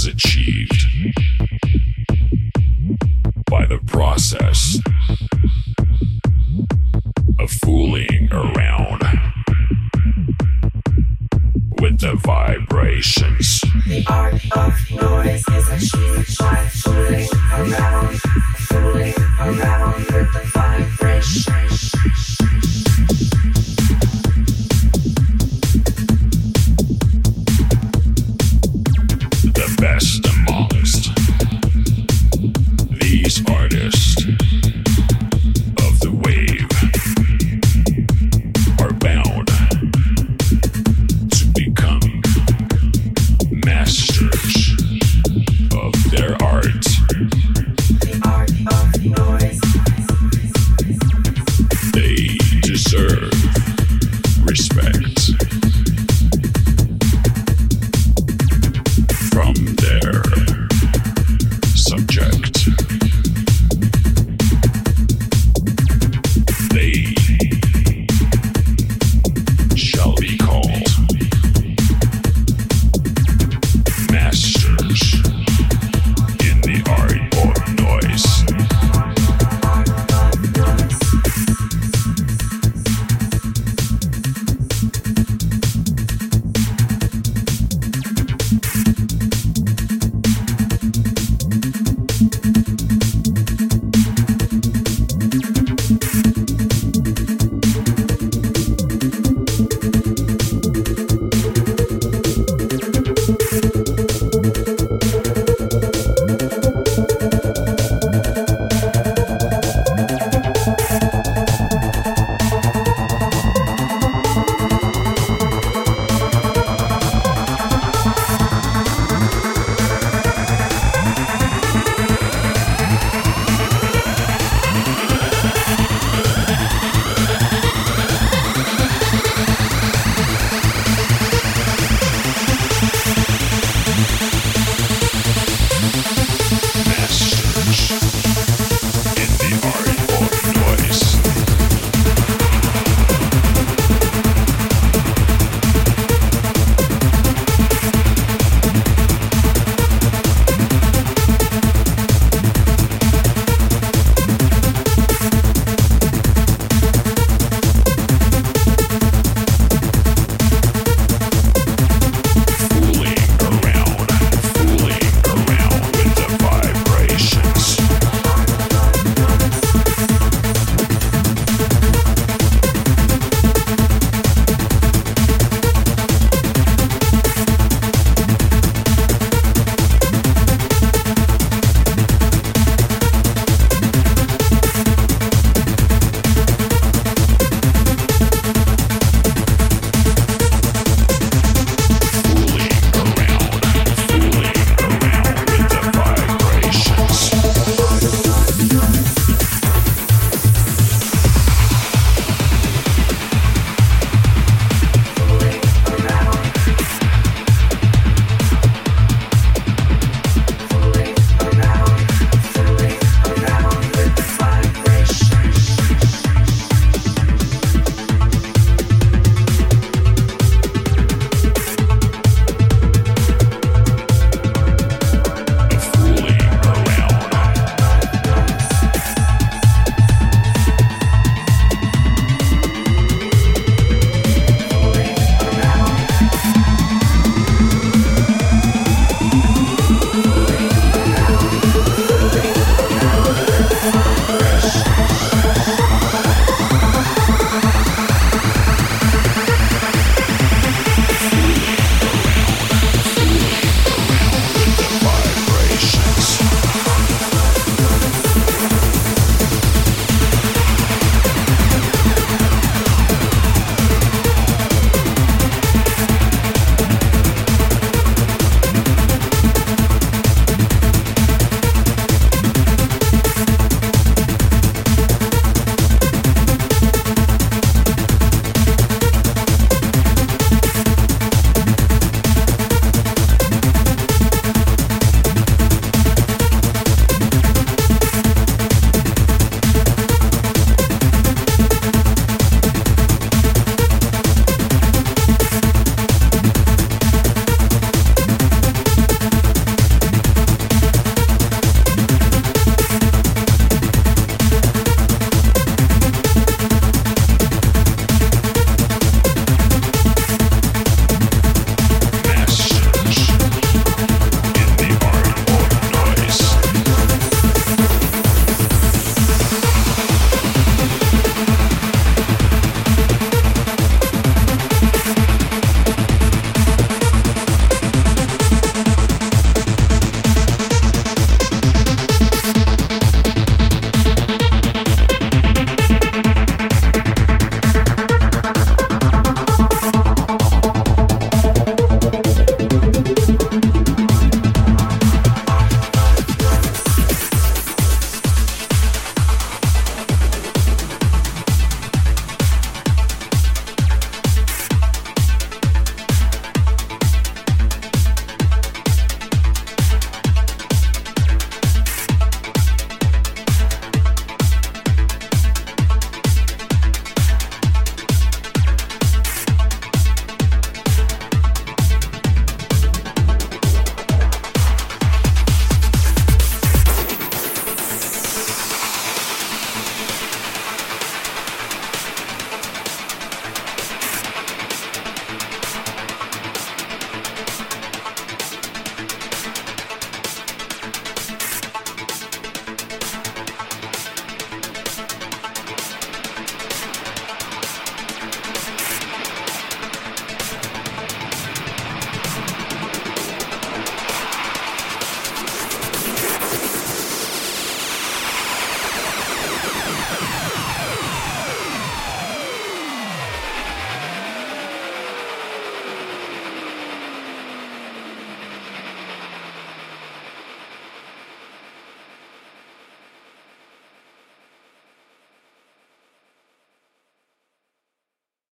is achieved by the process of fooling around with the vibrations. The art of noise is achieved by fooling around, fooling around with the vibrations.